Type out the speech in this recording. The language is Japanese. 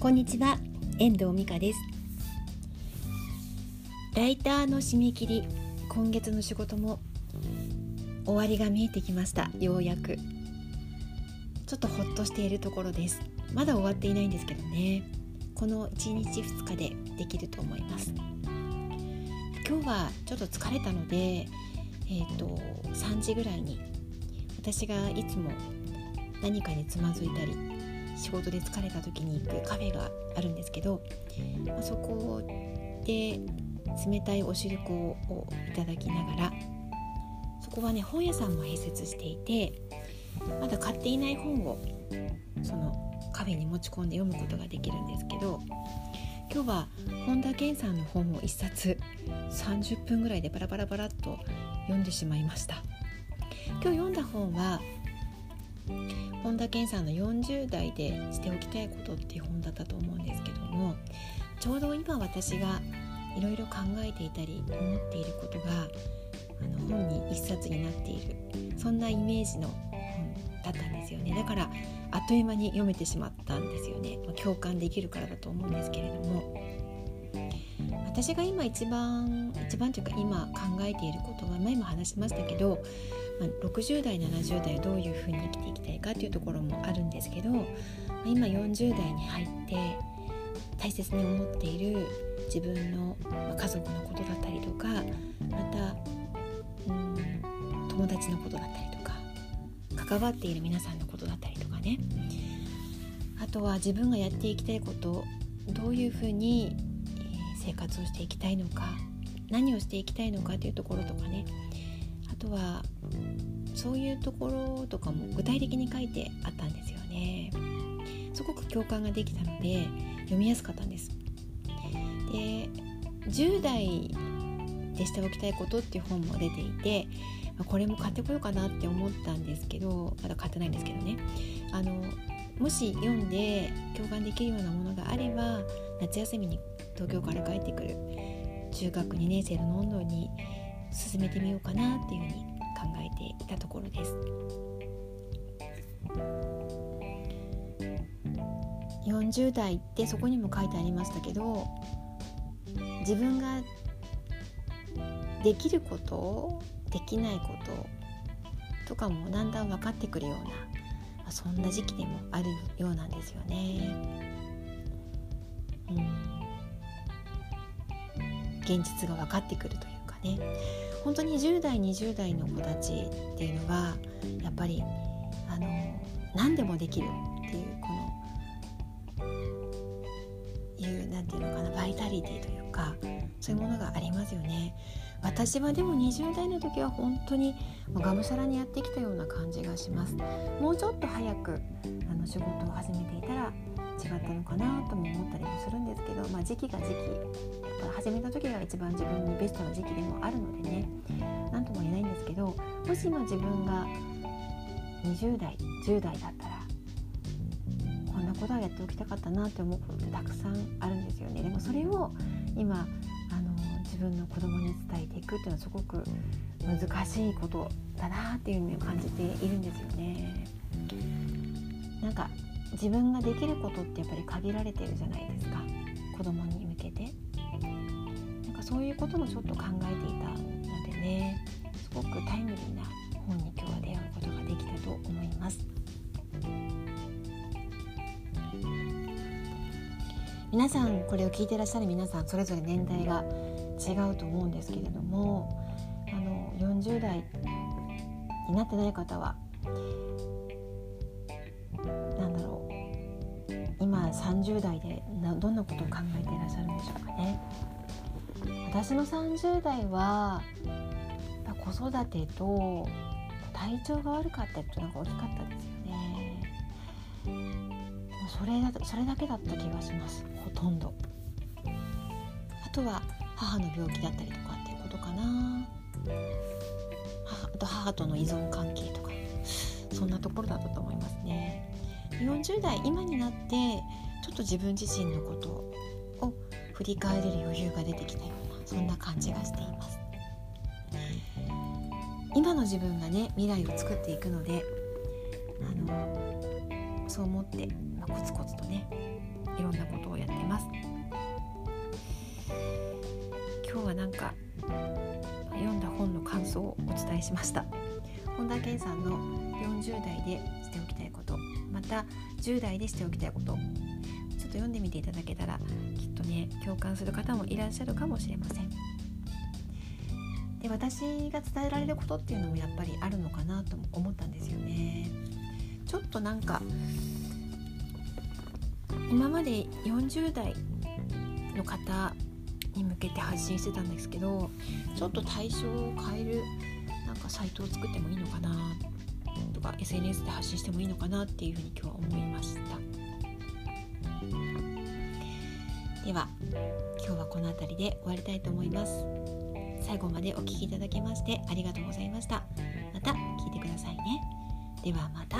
こんにちは。遠藤美香です。ライターの締め切り今月の仕事も終わりが見えてきました。ようやく。ちょっとほっとしているところです。まだ終わっていないんですけどね。この1日2日でできると思います。今日はちょっと疲れたのでえっ、ー、と3時ぐらいに私がいつも何かにつまずいたり仕事で疲れた時に行くカフェがあるんですけど、まあ、そこで冷たいお汁粉をいただきながらそこはね本屋さんも併設していてまだ買っていない本をそのカフェに持ち込んで読むことができるんですけど今日は本田健さんの本を1冊30分ぐらいでバラバラバラっと読んでしまいました。今日読んだ本は本田健さんの40代でしておきたいことっていう本だったと思うんですけどもちょうど今私がいろいろ考えていたり思っていることがあの本に一冊になっているそんなイメージの本だったんですよね。だからあっという間に読めてしまったんですよね。共感できるからだと思うんですけれども。私が今一番一番というか今考えていることは前も話しましたけどまあ、60代70代どういうふうに生きていきたいかというところもあるんですけど、ま、今40代に入って大切に思っている自分の家族のことだったりとかまたうん友達のことだったりとか関わっている皆さんのことだったりとかね。あとは自分がやっていきたいことどういうふうに生活をしていきたいのか何をしていきたいのかというところとかね。あとはそういうところとかも具体的に書いてあったんですよね。すごく共感ができたので読みやすかったんです。で10代でしておきたいことっていう本も出ていてこれも買ってこようかなって思ったんですけどまだ買ってないんですけどね。あのもし読んで共感できるようなものがあれば夏休みに東京から帰ってくる中学2年生のノンドに進めてみようかなっていうふうに考えていたところです。40代ってそこにも書いてありましたけど自分ができることできないこととかもだんだん分かってくるような、まあ、そんな時期でもあるようなんですよね。うん、現実が分かってくるというかね本当に10代20代の子たちっていうのはやっぱりあの何でもできるっていうこのいう何て言うのかなバイタリティというかそういうものがありますよね。私はでも20代の時は本当にもうがむしゃらにやってきたような感じがしますもうちょっと早くあの仕事を始めていたら違ったのかなとも思ったりもするんですけど、まあ、時期が時期やっぱ始めた時が一番自分にベストな時期でもあるのでね何とも言えないんですけどもし今自分が20代10代だったらこんなことはやっておきたかったなって思うことってたくさんあるんですよねでもそれを今あの自分の子供に伝えていくっていうのはすごく難しいことだなっていうふうに感じているんですよね。なんか自分ができることってやっぱり限られてるじゃないですか。子供に向けて。なんかそういうこともちょっと考えていたのでね。すごくタイムリーな本に今日は出会うことができたと思います。皆さんこれを聞いてらっしゃる皆さんそれぞれ年代が違うと思うんですけれどもあの40代になってない方は今30代でどんなことを考えていらっしゃるんでしょうかね。私の30代は子育てと体調が悪かったっていうのが大きかったですよね。それだそれだけだった気がしますほとんど。あとは母の病気だったりとかっていうことかな。あと母との依存関係とかそんなところだったと思いますね。40代今になってちょっと自分自身のことを振り返れる余裕が出てきたようなそんな感じがしています。今の自分がね未来を作っていくのであのそう思って、まあ、コツコツとねいろんなことをやってます。今日はなんか読んだ本の感想をお伝えしました。本田健さんの40代でしておきたいこと。また10代でしておきたいこと。ちょっと読んでみていただけたらきっとね共感する方もいらっしゃるかもしれません。で私が伝えられることっていうのもやっぱりあるのかなと思ったんですよね。ちょっとなんか今まで40代の方に向けて発信してたんですけどちょっと対象を変えるなんかサイトを作ってもいいのかなとか SNS で発信してもいいのかなっていうふうに今日は思いました。では今日はこの辺りで終わりたいと思います。最後までお聴きいただきましてありがとうございました。また聞いてくださいね。ではまた。